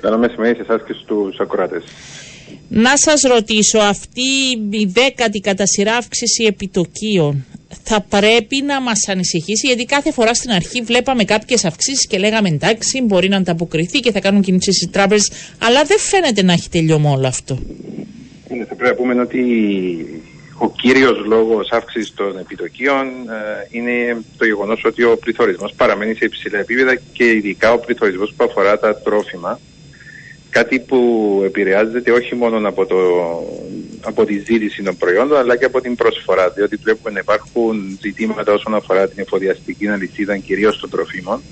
Καλό μεσημέρι σε εσάς και στους ακροατές. Να σας ρωτήσω, αυτή η δέκατη κατά σειρά αύξηση επιτοκίων θα πρέπει να μας ανησυχήσει, γιατί κάθε φορά στην αρχή βλέπαμε κάποιες αυξήσεις και λέγαμε εντάξει μπορεί να ανταποκριθεί και θα κάνουν κινήσεις οι τράπεζες, αλλά δεν φαίνεται να έχει τελειωμό όλο αυτό. Είναι, θα πρέπει να πούμε ότι ο κύριος λόγος αύξησης των επιτοκίων ε, είναι το γεγονός ότι ο πληθωρισμός παραμένει σε υψηλά επίπεδα και ειδικά ο πληθωρισμός που αφορά τα τρόφιμα κάτι που επηρεάζεται όχι μόνο από, το, από τη ζήτηση των προϊόντων αλλά και από την προσφορά διότι βλέπουμε να υπάρχουν ζητήματα όσον αφορά την εφοδιαστική αλυσίδα κυρίως των τροφίμων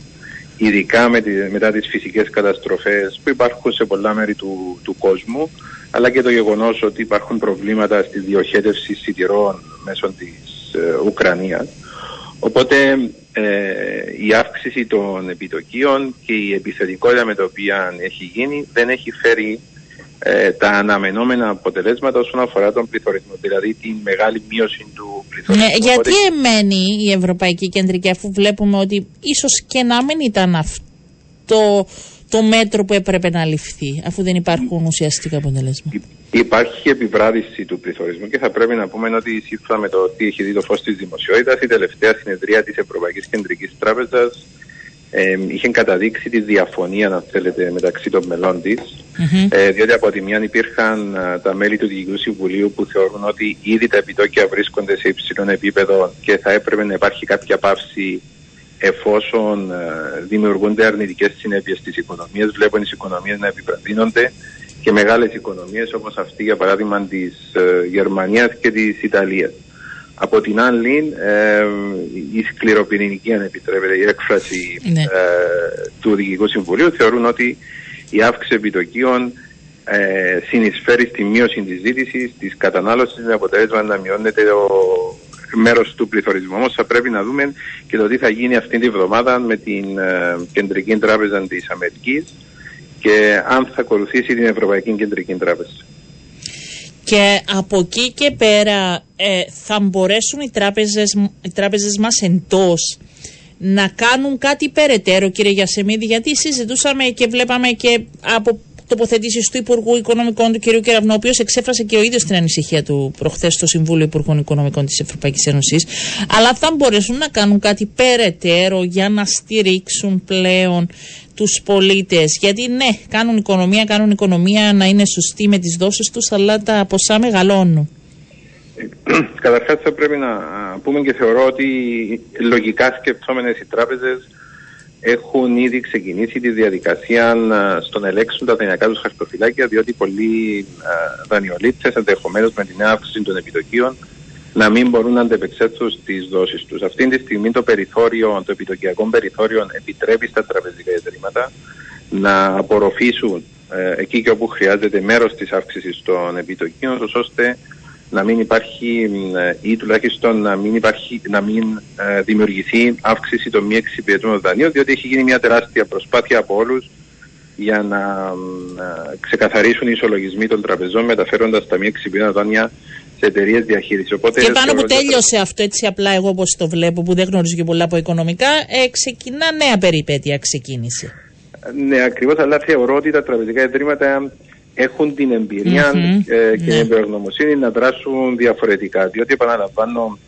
ειδικά με τη, μετά τις φυσικές καταστροφές που υπάρχουν σε πολλά μέρη του, του κόσμου αλλά και το γεγονός ότι υπάρχουν προβλήματα στη διοχέτευση σιτηρών μέσω της ε, Ουκρανίας. Οπότε ε, η αύξηση των επιτοκίων και η επιθετικότητα με την οποία έχει γίνει δεν έχει φέρει ε, τα αναμενόμενα αποτελέσματα όσον αφορά τον πληθωρισμό, δηλαδή τη μεγάλη μείωση του πληθωρισμού. Ναι, γιατί εμένει η Ευρωπαϊκή Κεντρική αφού βλέπουμε ότι ίσως και να μην ήταν αυτό το μέτρο που έπρεπε να ληφθεί αφού δεν υπάρχουν ουσιαστικά αποτελέσματα. Υπάρχει επιβράδυση του πληθωρισμού και θα πρέπει να πούμε ότι σύμφωνα με το τι έχει δει το φως της δημοσιότητας η τελευταία συνεδρία της Ευρωπαϊκής Κεντρικής Τράπεζας ε, είχε καταδείξει τη διαφωνία, αν θέλετε, μεταξύ των μελών της. Ε, διότι από τη μια υπήρχαν ε, τα μέλη του Διοικητικού Συμβουλίου που θεωρούν ότι ήδη τα επιτόκια βρίσκονται σε υψηλό επίπεδο και θα έπρεπε να υπάρχει κάποια πάυση εφόσον ε, δημιουργούνται αρνητικές συνέπειες στις οικονομίες, βλέπουν τις οικονομίες να επιβραδύνονται και μεγάλες οικονομίες όπως αυτή για παράδειγμα της ε, Γερμανίας και της Ιταλίας. Από την άλλη, ε, η σκληροπυρηνική, αν επιτρέπεται η έκφραση Ναι. ε, του Διοικητικού Συμβουλίου, θεωρούν ότι η αύξηση επιτοκίων ε, συνεισφέρει στη μείωση της ζήτησης, της κατανάλωσης, με αποτέλεσμα να μειώνεται ο μέρος του πληθωρισμού. Όμως θα πρέπει να δούμε και το τι θα γίνει αυτή τη βδομάδα με την ε, Κεντρική Τράπεζα της Αμερικής και αν θα ακολουθήσει την Ευρωπαϊκή Κεντρική Τράπεζα. Και από εκεί και πέρα ε, θα μπορέσουν οι τράπεζες, οι τράπεζες μας εντός να κάνουν κάτι περαιτέρω κύριε Γιασεμίδη γιατί συζητούσαμε και βλέπαμε και από τοποθετήσεις του Υπουργού Οικονομικών του κ. Κεραυνό, ο οποίος εξέφρασε και ο ίδιος την ανησυχία του προχθές στο Συμβούλιο Υπουργών Οικονομικών της Ευρωπαϊκής Ένωσης. Αλλά θα μπορέσουν να κάνουν κάτι περαιτέρω για να στηρίξουν πλέον τους πολίτες. Γιατί ναι, κάνουν οικονομία, κάνουν οικονομία να είναι σωστή με τις δόσεις τους, αλλά τα ποσά μεγαλώνουν. Καταρχάς θα πρέπει να πούμε και θεωρώ ότι λογικά σκεπτόμενες οι τράπεζες έχουν ήδη ξεκινήσει τη διαδικασία να στον ελέγξουν τα δανειακά τους χαρτοφυλάκια διότι πολλοί δανειολήπτες ενδεχομένως με την αύξηση των επιτοκίων να μην μπορούν να αντεπεξέλθουν στις δόσεις τους. Αυτή τη στιγμή το περιθώριο, το επιτοκιακό περιθώριο επιτρέπει στα τραπεζικά ιδρύματα να απορροφήσουν ε, εκεί και όπου χρειάζεται μέρος της αύξησης των επιτοκίων ώστε να μην υπάρχει ή τουλάχιστον να μην, υπάρχει, να μην ε, δημιουργηθεί αύξηση των μη εξυπηρετούμενων δανείων διότι έχει γίνει μια τεράστια προσπάθεια από όλους για να ε, ξεκαθαρίσουν οι ισολογισμοί των τραπεζών μεταφέροντας τα μη εξυπηρετούμενα δάνεια σε εταιρείες διαχείρισης. Οπότε, Και πάνω που θεωρώ- τέλειωσε αυτό έτσι απλά εγώ όπως το βλέπω που δεν γνωρίζω και πολλά από οικονομικά ε, ξεκινά νέα περιπέτεια ξεκίνησε. Ναι, ακριβώς, αλλά θεωρώ ότι τα τραπεζικά ιδρύματα έχουν την εμπειρία Μμμ, ε, και ναι. την εμπειρογνωμοσύνη να δράσουν διαφορετικά. Διότι, επαναλαμβάνω,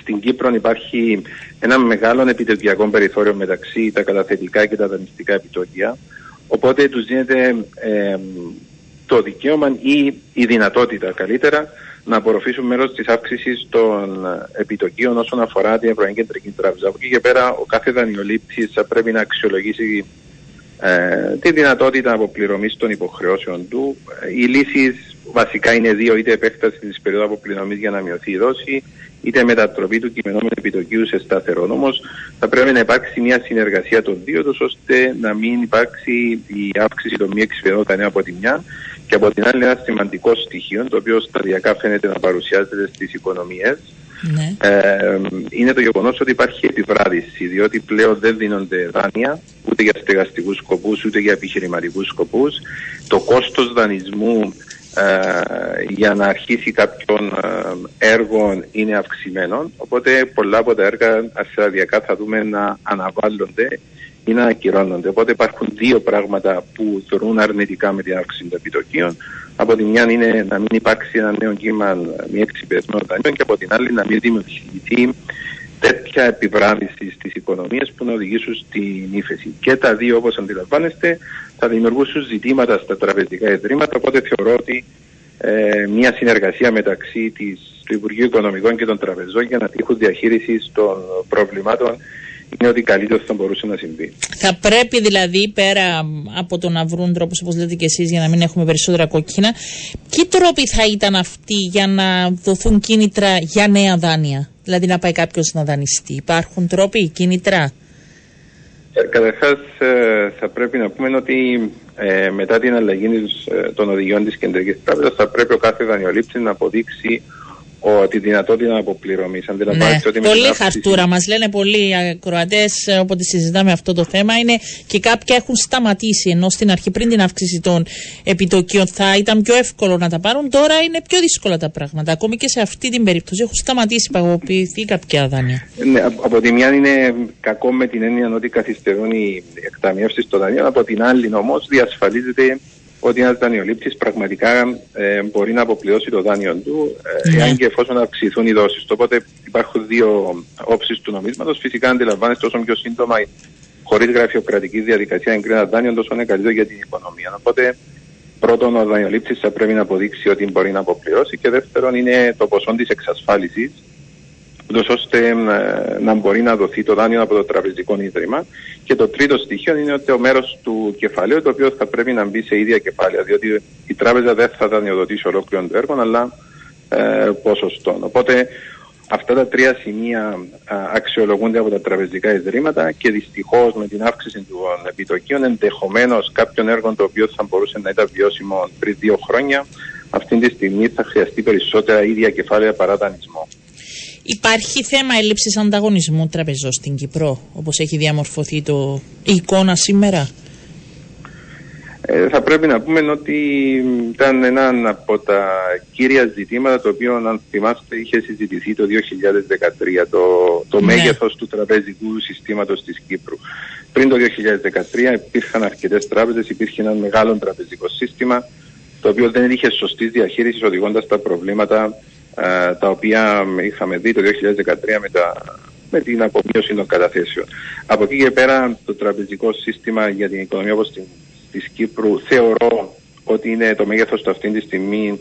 στην Κύπρο υπάρχει ένα μεγάλο επιτεδιακό περιθώριο μεταξύ τα καταθετικά και τα δανειστικά επιτόκια. Οπότε τους δίνεται ε, το δικαίωμα ή η δυνατότητα καλύτερα να απορροφήσουν μέρος της αύξησης των επιτοκίων όσον αφορά την Ευρωπαϊκή Κεντρική Τράπεζα. Από εκεί και πέρα ο κάθε δανειολήπτης θα πρέπει να αξιολογήσει ε, τη δυνατότητα αποπληρωμής των υποχρεώσεων του. Ε, Οι λύσεις βασικά είναι δύο, είτε επέκταση της περίοδου αποπληρωμής για να μειωθεί η δόση, είτε μετατροπή του κειμενόμενου επιτοκίου σε σταθερό. Όμως θα πρέπει να υπάρξει μια συνεργασία των δύο τους, ώστε να μην υπάρξει η αύξηση των μη εξυπηρετών από τη μια και από την άλλη ένα σημαντικό στοιχείο, το οποίο σταδιακά φαίνεται να παρουσιάζεται στις οικονομίες, Ναι. ε, είναι το γεγονός ότι υπάρχει επιβράδυση, διότι πλέον δεν δίνονται δάνεια ούτε για στεγαστικούς σκοπούς ούτε για επιχειρηματικούς σκοπούς. Το κόστος δανεισμού ε, για να αρχίσει κάποιον ε, έργο είναι αυξημένο, οπότε πολλά από τα έργα σταδιακά θα δούμε να αναβάλλονται ή να ακυρώνονται. Οπότε υπάρχουν δύο πράγματα που θεωρούν αρνητικά με την αύξηση των επιτοκίων. Από τη μια είναι να μην υπάρξει ένα νέο κύμα μη εξυπηρετημένων δανείων και από την άλλη να μην δημιουργηθεί τέτοια επιβράδυση στις οικονομίες που να οδηγήσουν στην ύφεση. Και τα δύο, όπως αντιλαμβάνεστε, θα δημιουργούσουν ζητήματα στα τραπεζικά ιδρύματα. Οπότε θεωρώ ότι ε, μια συνεργασία μεταξύ της, του Υπουργείου Οικονομικών και των τραπεζών για να τύχουν διαχείρισης των προβλημάτων είναι ότι καλύτερο θα μπορούσε να συμβεί. Θα πρέπει δηλαδή πέρα από το να βρουν τρόπους όπως λέτε και εσείς για να μην έχουμε περισσότερα κόκκινα, ποιοι τρόποι θα ήταν αυτοί για να δοθούν κίνητρα για νέα δάνεια, δηλαδή να πάει κάποιος να δανειστεί. Υπάρχουν τρόποι, κίνητρα; Ε, Καταρχάς, ε, θα πρέπει να πούμε ότι ε, μετά την αλλαγή ε, των οδηγιών της Κεντρικής Τράπεζας θα πρέπει ο κάθε δανειολήπτης να αποδείξει ο, τη δυνατότητα αποπληρωμής. Ναι, ότι πολύ αύξηση... χαρτούρα. Μας λένε πολλοί ακροατές, όποτε συζητάμε αυτό το θέμα, είναι και κάποια έχουν σταματήσει. Ενώ στην αρχή, πριν την αύξηση των επιτοκίων, θα ήταν πιο εύκολο να τα πάρουν. Τώρα είναι πιο δύσκολα τα πράγματα. Ακόμη και σε αυτή την περίπτωση έχουν σταματήσει, παγωποιηθεί κάποια δάνεια. Ναι, από τη μια είναι κακό με την έννοια ότι καθυστερούν οι εκταμιεύσεις των δανείων. Από την άλλη, όμως, διασφαλίζεται ότι ένα δανειολήπτη πραγματικά ε, μπορεί να αποπληρώσει το δάνειο του, ε, ναι. εάν και εφόσον αυξηθούν οι δόσεις. Οπότε υπάρχουν δύο όψεις του νομίσματος. Φυσικά, αντιλαμβάνεστε όσο πιο σύντομα, χωρίς γραφειοκρατική διαδικασία, εγκρίνει ένα δάνειο, τόσο είναι καλύτερο για την οικονομία. Οπότε, πρώτον, ο δανειολήπτης θα πρέπει να αποδείξει ότι μπορεί να αποπληρώσει, και δεύτερον, είναι το ποσό της εξασφάλισης ούτως ώστε ε, να μπορεί να δοθεί το δάνειο από το τραπεζικό ίδρυμα. Και το τρίτο στοιχείο είναι ότι ο μέρος του κεφαλαίου το οποίο θα πρέπει να μπει σε ίδια κεφάλαια, διότι η τράπεζα δεν θα δανειοδοτήσει ολόκληρο το έργο, αλλά ε, ποσοστό. Οπότε αυτά τα τρία σημεία α, αξιολογούνται από τα τραπεζικά ιδρύματα και δυστυχώς με την αύξηση των επιτοκίων ενδεχομένως κάποιων έργων το οποίο θα μπορούσε να ήταν βιώσιμο πριν δύο χρόνια αυτή τη στιγμή θα χρειαστεί περισσότερα ίδια κεφάλαια παρά δανεισμό. Υπάρχει θέμα έλλειψης ανταγωνισμού τραπεζών στην Κύπρο, όπως έχει διαμορφωθεί το, η εικόνα σήμερα; Ε, θα πρέπει να πούμε ότι ήταν ένα από τα κύρια ζητήματα το οποίο αν θυμάστε είχε συζητηθεί το 2013 το, το ναι. μέγεθος του τραπεζικού συστήματος της Κύπρου. Πριν το 2013 υπήρχαν αρκετές τράπεζες, υπήρχε ένα μεγάλο τραπεζικό σύστημα το οποίο δεν είχε σωστής διαχείρισης οδηγώντας τα προβλήματα ε, τα οποία είχαμε δει το 2013 με, τα, με την απομείωση των καταθέσεων. Από εκεί και πέρα το τραπεζικό σύστημα για την οικονομία όπως την, της Κύπρου θεωρώ ότι είναι το μέγεθος του αυτή τη στιγμή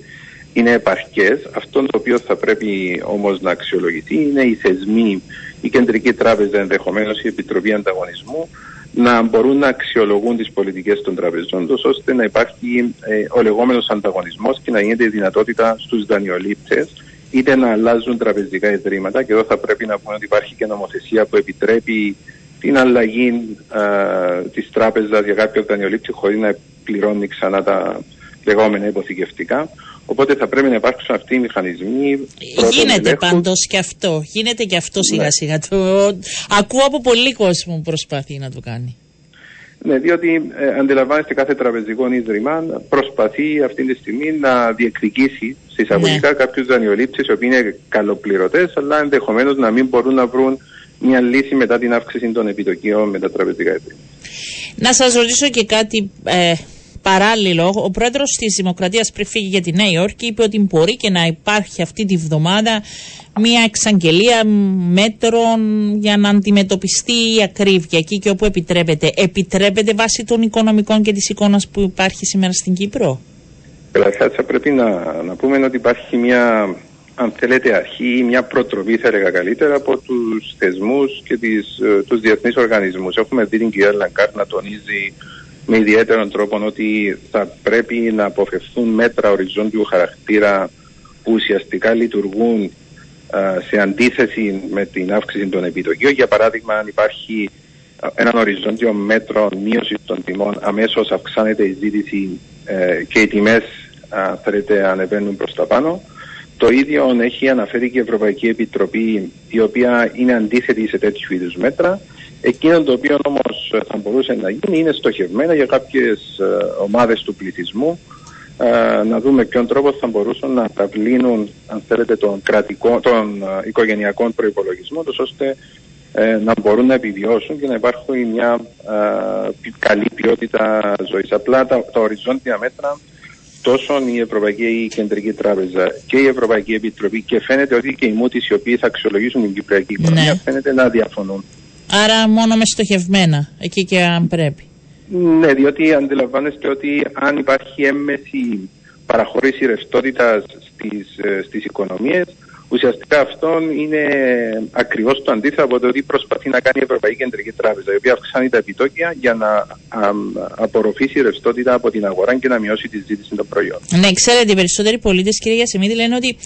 είναι επαρκές. Αυτό το οποίο θα πρέπει όμως να αξιολογηθεί είναι οι θεσμοί, η Κεντρική Τράπεζα ενδεχομένως η Επιτροπή Ανταγωνισμού να μπορούν να αξιολογούν τις πολιτικές των τραπεζών τους ώστε να υπάρχει ε, ο λεγόμενος ανταγωνισμός και να γίνεται η δυνατότητα στους δανειολήπτες είτε να αλλάζουν τραπεζικά ιδρύματα και εδώ θα πρέπει να πούμε ότι υπάρχει και νομοθεσία που επιτρέπει την αλλαγή ε, της τράπεζας για κάποιο δανειολήπτη χωρίς να πληρώνει ξανά τα λεγόμενα υποθηκευτικά. Οπότε θα πρέπει να υπάρξουν αυτοί οι μηχανισμοί. Γίνεται πάντως και αυτό. Γίνεται και αυτό σιγά ναι. σιγά. Το... Ακούω από πολλοί κόσμο που προσπαθεί να το κάνει. Ναι, διότι ε, αντιλαμβάνεστε κάθε τραπεζικό ίδρυμα προσπαθεί αυτή τη στιγμή να διεκδικήσει συσσαγωγικά ναι. κάποιους δανειολήψεις οι οποίοι είναι καλοπληρωτές, αλλά ενδεχομένως να μην μπορούν να βρουν μια λύση μετά την αύξηση των επιτοκίων με τα τραπεζικά ιδρύματα. Να σας ρωτήσω και κάτι. Ε, παράλληλο, ο πρόεδρος της Δημοκρατίας πριν φύγει για τη Νέα Υόρκη είπε ότι μπορεί και να υπάρχει αυτή τη βδομάδα μια εξαγγελία μέτρων για να αντιμετωπιστεί η ακρίβεια εκεί και όπου επιτρέπεται. Επιτρέπεται βάσει των οικονομικών και της εικόνας που υπάρχει σήμερα στην Κύπρο; Καταρχάς, θα πρέπει να, να πούμε ότι υπάρχει μια, αν θέλετε, αρχή ή μια προτροπή, θα έλεγα καλύτερα, από τους θεσμούς και ε, τους διεθνείς οργανισμούς. Έχουμε δει την κυρία Λαγκάρντ να τονίζει με ιδιαίτερο τρόπο ότι θα πρέπει να αποφευθούν μέτρα οριζόντιου χαρακτήρα που ουσιαστικά λειτουργούν σε αντίθεση με την αύξηση των επιτοκίων. Για παράδειγμα, αν υπάρχει έναν οριζόντιο μέτρο μείωσης των τιμών, αμέσως αυξάνεται η ζήτηση ε, και οι τιμές θέλετε ανεβαίνουν προς τα πάνω. Το ίδιο έχει αναφέρει και η Ευρωπαϊκή Επιτροπή, η οποία είναι αντίθετη σε τέτοιου είδους μέτρα. Εκείνο το οποίο όμως θα μπορούσε να γίνει είναι στοχευμένα για κάποιες ομάδες του πληθυσμού ε, να δούμε ποιον τρόπο θα μπορούσαν να καταβλύνουν αν θέλετε, τον, κρατικό, τον οικογενειακό προπολογισμό, ώστε ε, να μπορούν να επιβιώσουν και να υπάρχει μια καλή ποιότητα ζωής. Απλά τα, τα οριζόντια μέτρα τόσο η Ευρωπαϊκή Κεντρική Τράπεζα και η Ευρωπαϊκή Επιτροπή και φαίνεται ότι και οι μούτες οι οποίοι θα αξιολογήσουν την Κυπριακή οικονομία ναι. φαίνεται να διαφωνούν. Άρα μόνο με στοχευμένα, εκεί και αν πρέπει. Ναι, διότι αντιλαμβάνεστε ότι αν υπάρχει έμμεση παραχωρήση ρευστότητας στις, ε, στις οικονομίες, ουσιαστικά αυτό είναι ακριβώς το αντίθετο από το ότι προσπαθεί να κάνει η Ευρωπαϊκή Κεντρική Τράπεζα, η οποία αυξάνει τα επιτόκια για να απορροφήσει ρευστότητα από την αγορά και να μειώσει τη ζήτηση των προϊόντων. Ναι, ξέρετε, οι περισσότεροι πολίτες, κύριε Γιασεμίδη, λένε ότι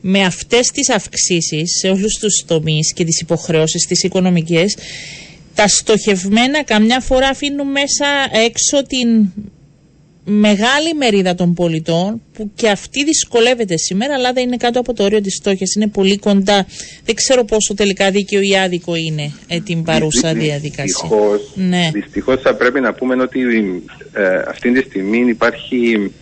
με αυτές τις αυξήσεις σε όλους τους τομείς και τις υποχρεώσεις τις οικονομικές τα στοχευμένα καμιά φορά αφήνουν μέσα έξω την μεγάλη μερίδα των πολιτών που και αυτή δυσκολεύεται σήμερα αλλά δεν είναι κάτω από το όριο της στόχης, είναι πολύ κοντά. Δεν ξέρω πόσο τελικά δίκαιο ή άδικο είναι ε, την παρούσα διαδικασία. Δυστυχώς, ναι. δυστυχώς θα πρέπει να πούμε ότι ε, αυτή τη στιγμή υπάρχει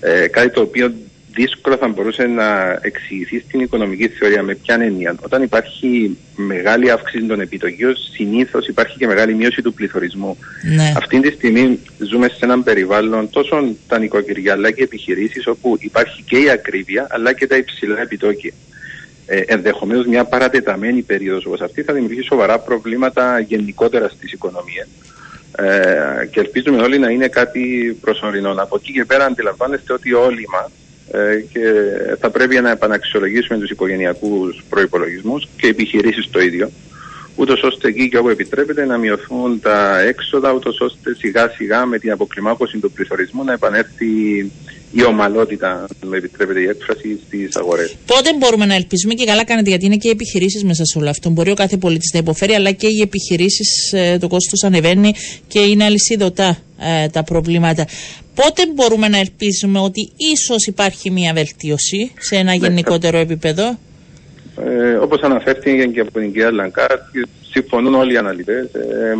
ε, κάτι το οποίο δύσκολο θα μπορούσε να εξηγηθεί στην οικονομική θεωρία με ποια έννοια. Όταν υπάρχει μεγάλη αύξηση των επιτοκίων, συνήθως υπάρχει και μεγάλη μείωση του πληθωρισμού. Ναι. Αυτή τη στιγμή ζούμε σε έναν περιβάλλον τόσο τα νοικοκυριά αλλά και επιχειρήσεις όπου υπάρχει και η ακρίβεια αλλά και τα υψηλά επιτόκια. Ε, Ενδεχομένως μια παρατεταμένη περίοδος όπως αυτή θα δημιουργήσει σοβαρά προβλήματα γενικότερα στις οικονομίες. Ε, και ελπίζουμε όλοι να είναι κάτι προσωρινό. Από εκεί και πέρα αντιλαμβάνεστε ότι όλοι μας ε, και θα πρέπει να επαναξιολογήσουμε τους οικογενειακούς προϋπολογισμούς και επιχειρήσεις το ίδιο ούτως ώστε εκεί και όπου επιτρέπεται να μειωθούν τα έξοδα, ούτως ώστε σιγά σιγά με την αποκλιμάκωση του πληθωρισμού να επανέλθει η ομαλότητα, με επιτρέπεται η έκφραση, στις αγορές. Πότε μπορούμε να ελπίζουμε και καλά κάνετε, γιατί είναι και οι επιχειρήσεις μέσα σε όλο αυτό. Μπορεί ο κάθε πολίτης να υποφέρει, αλλά και οι επιχειρήσεις, ε, το κόστος ανεβαίνει και είναι αλυσίδωτα ε, τα προβλήματα. Πότε μπορούμε να ελπίζουμε ότι ίσως υπάρχει μια βελτίωση σε ένα ναι, γενικότερο επίπεδο; Ε, Όπως αναφέρθηκε και από την κυρία Λαγκάρντ, συμφωνούν όλοι οι αναλυτές. Ε,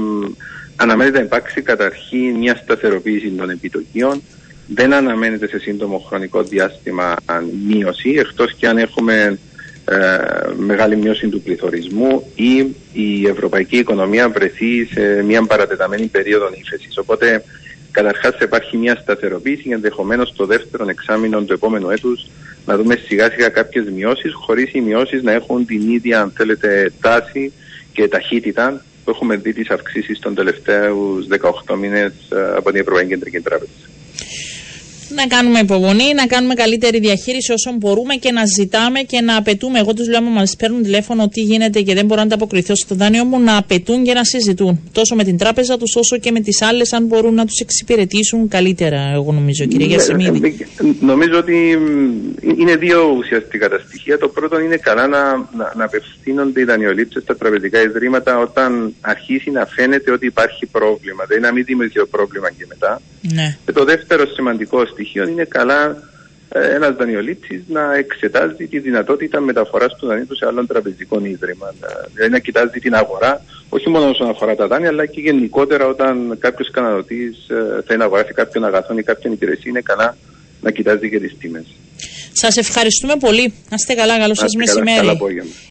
αναμένεται να υπάρξει καταρχήν μια σταθεροποίηση των επιτοκίων. Δεν αναμένεται σε σύντομο χρονικό διάστημα μείωση, εκτός και αν έχουμε ε, μεγάλη μείωση του πληθωρισμού ή η ευρωπαϊκή οικονομία βρεθεί σε μια παρατεταμένη περίοδο ύφεσης. Οπότε Καταρχάς, υπάρχει μια σταθεροποίηση και ενδεχομένως το δεύτερο εξάμηνο του επόμενου έτους να δούμε σιγά σιγά κάποιες μειώσεις, χωρίς οι μειώσεις να έχουν την ίδια, αν θέλετε, τάση και ταχύτητα που έχουμε δει τις αυξήσεις των τελευταίους 18 μήνες ε, από την Ευρωπαϊκή Κεντρική Τράπεζα να κάνουμε υπομονή, να κάνουμε καλύτερη διαχείριση όσο μπορούμε και να ζητάμε και να απαιτούμε. Εγώ τους λέω, μας παίρνουν τηλέφωνο τι γίνεται και δεν μπορώ να ανταποκριθώ στο δάνειό μου, να απαιτούν και να συζητούν. Τόσο με την τράπεζα τους όσο και με τις άλλες, αν μπορούν να τους εξυπηρετήσουν καλύτερα, εγώ νομίζω, κύριε ναι, Γιασεμίδη. Ε, νομίζω ότι είναι δύο ουσιαστικά τα στοιχεία. Το πρώτο είναι καλά να, να, να απευθύνονται οι δανειολήψεις στα τραπεζικά ιδρύματα όταν αρχίσει να φαίνεται ότι υπάρχει πρόβλημα. Δηλαδή να μην δημιουργεί πρόβλημα και μετά. Ναι. Και το δεύτερο σημαντικό στοιχείο είναι καλά ε, ένας δανειολήπτης να εξετάζει τη δυνατότητα μεταφοράς του δανείου σε άλλων τραπεζικών ίδρυμα. Δηλαδή να κοιτάζει την αγορά, όχι μόνο όσον αφορά τα δάνεια, αλλά και γενικότερα όταν κάποιος καταναλωτής ε, θέλει να αγοράσει κάποιον αγαθό ή κάποια υπηρεσία, είναι καλά να κοιτάζει και τις τιμές. Σας ευχαριστούμε πολύ. Να είστε καλά. Καλό σας μεσημέρι.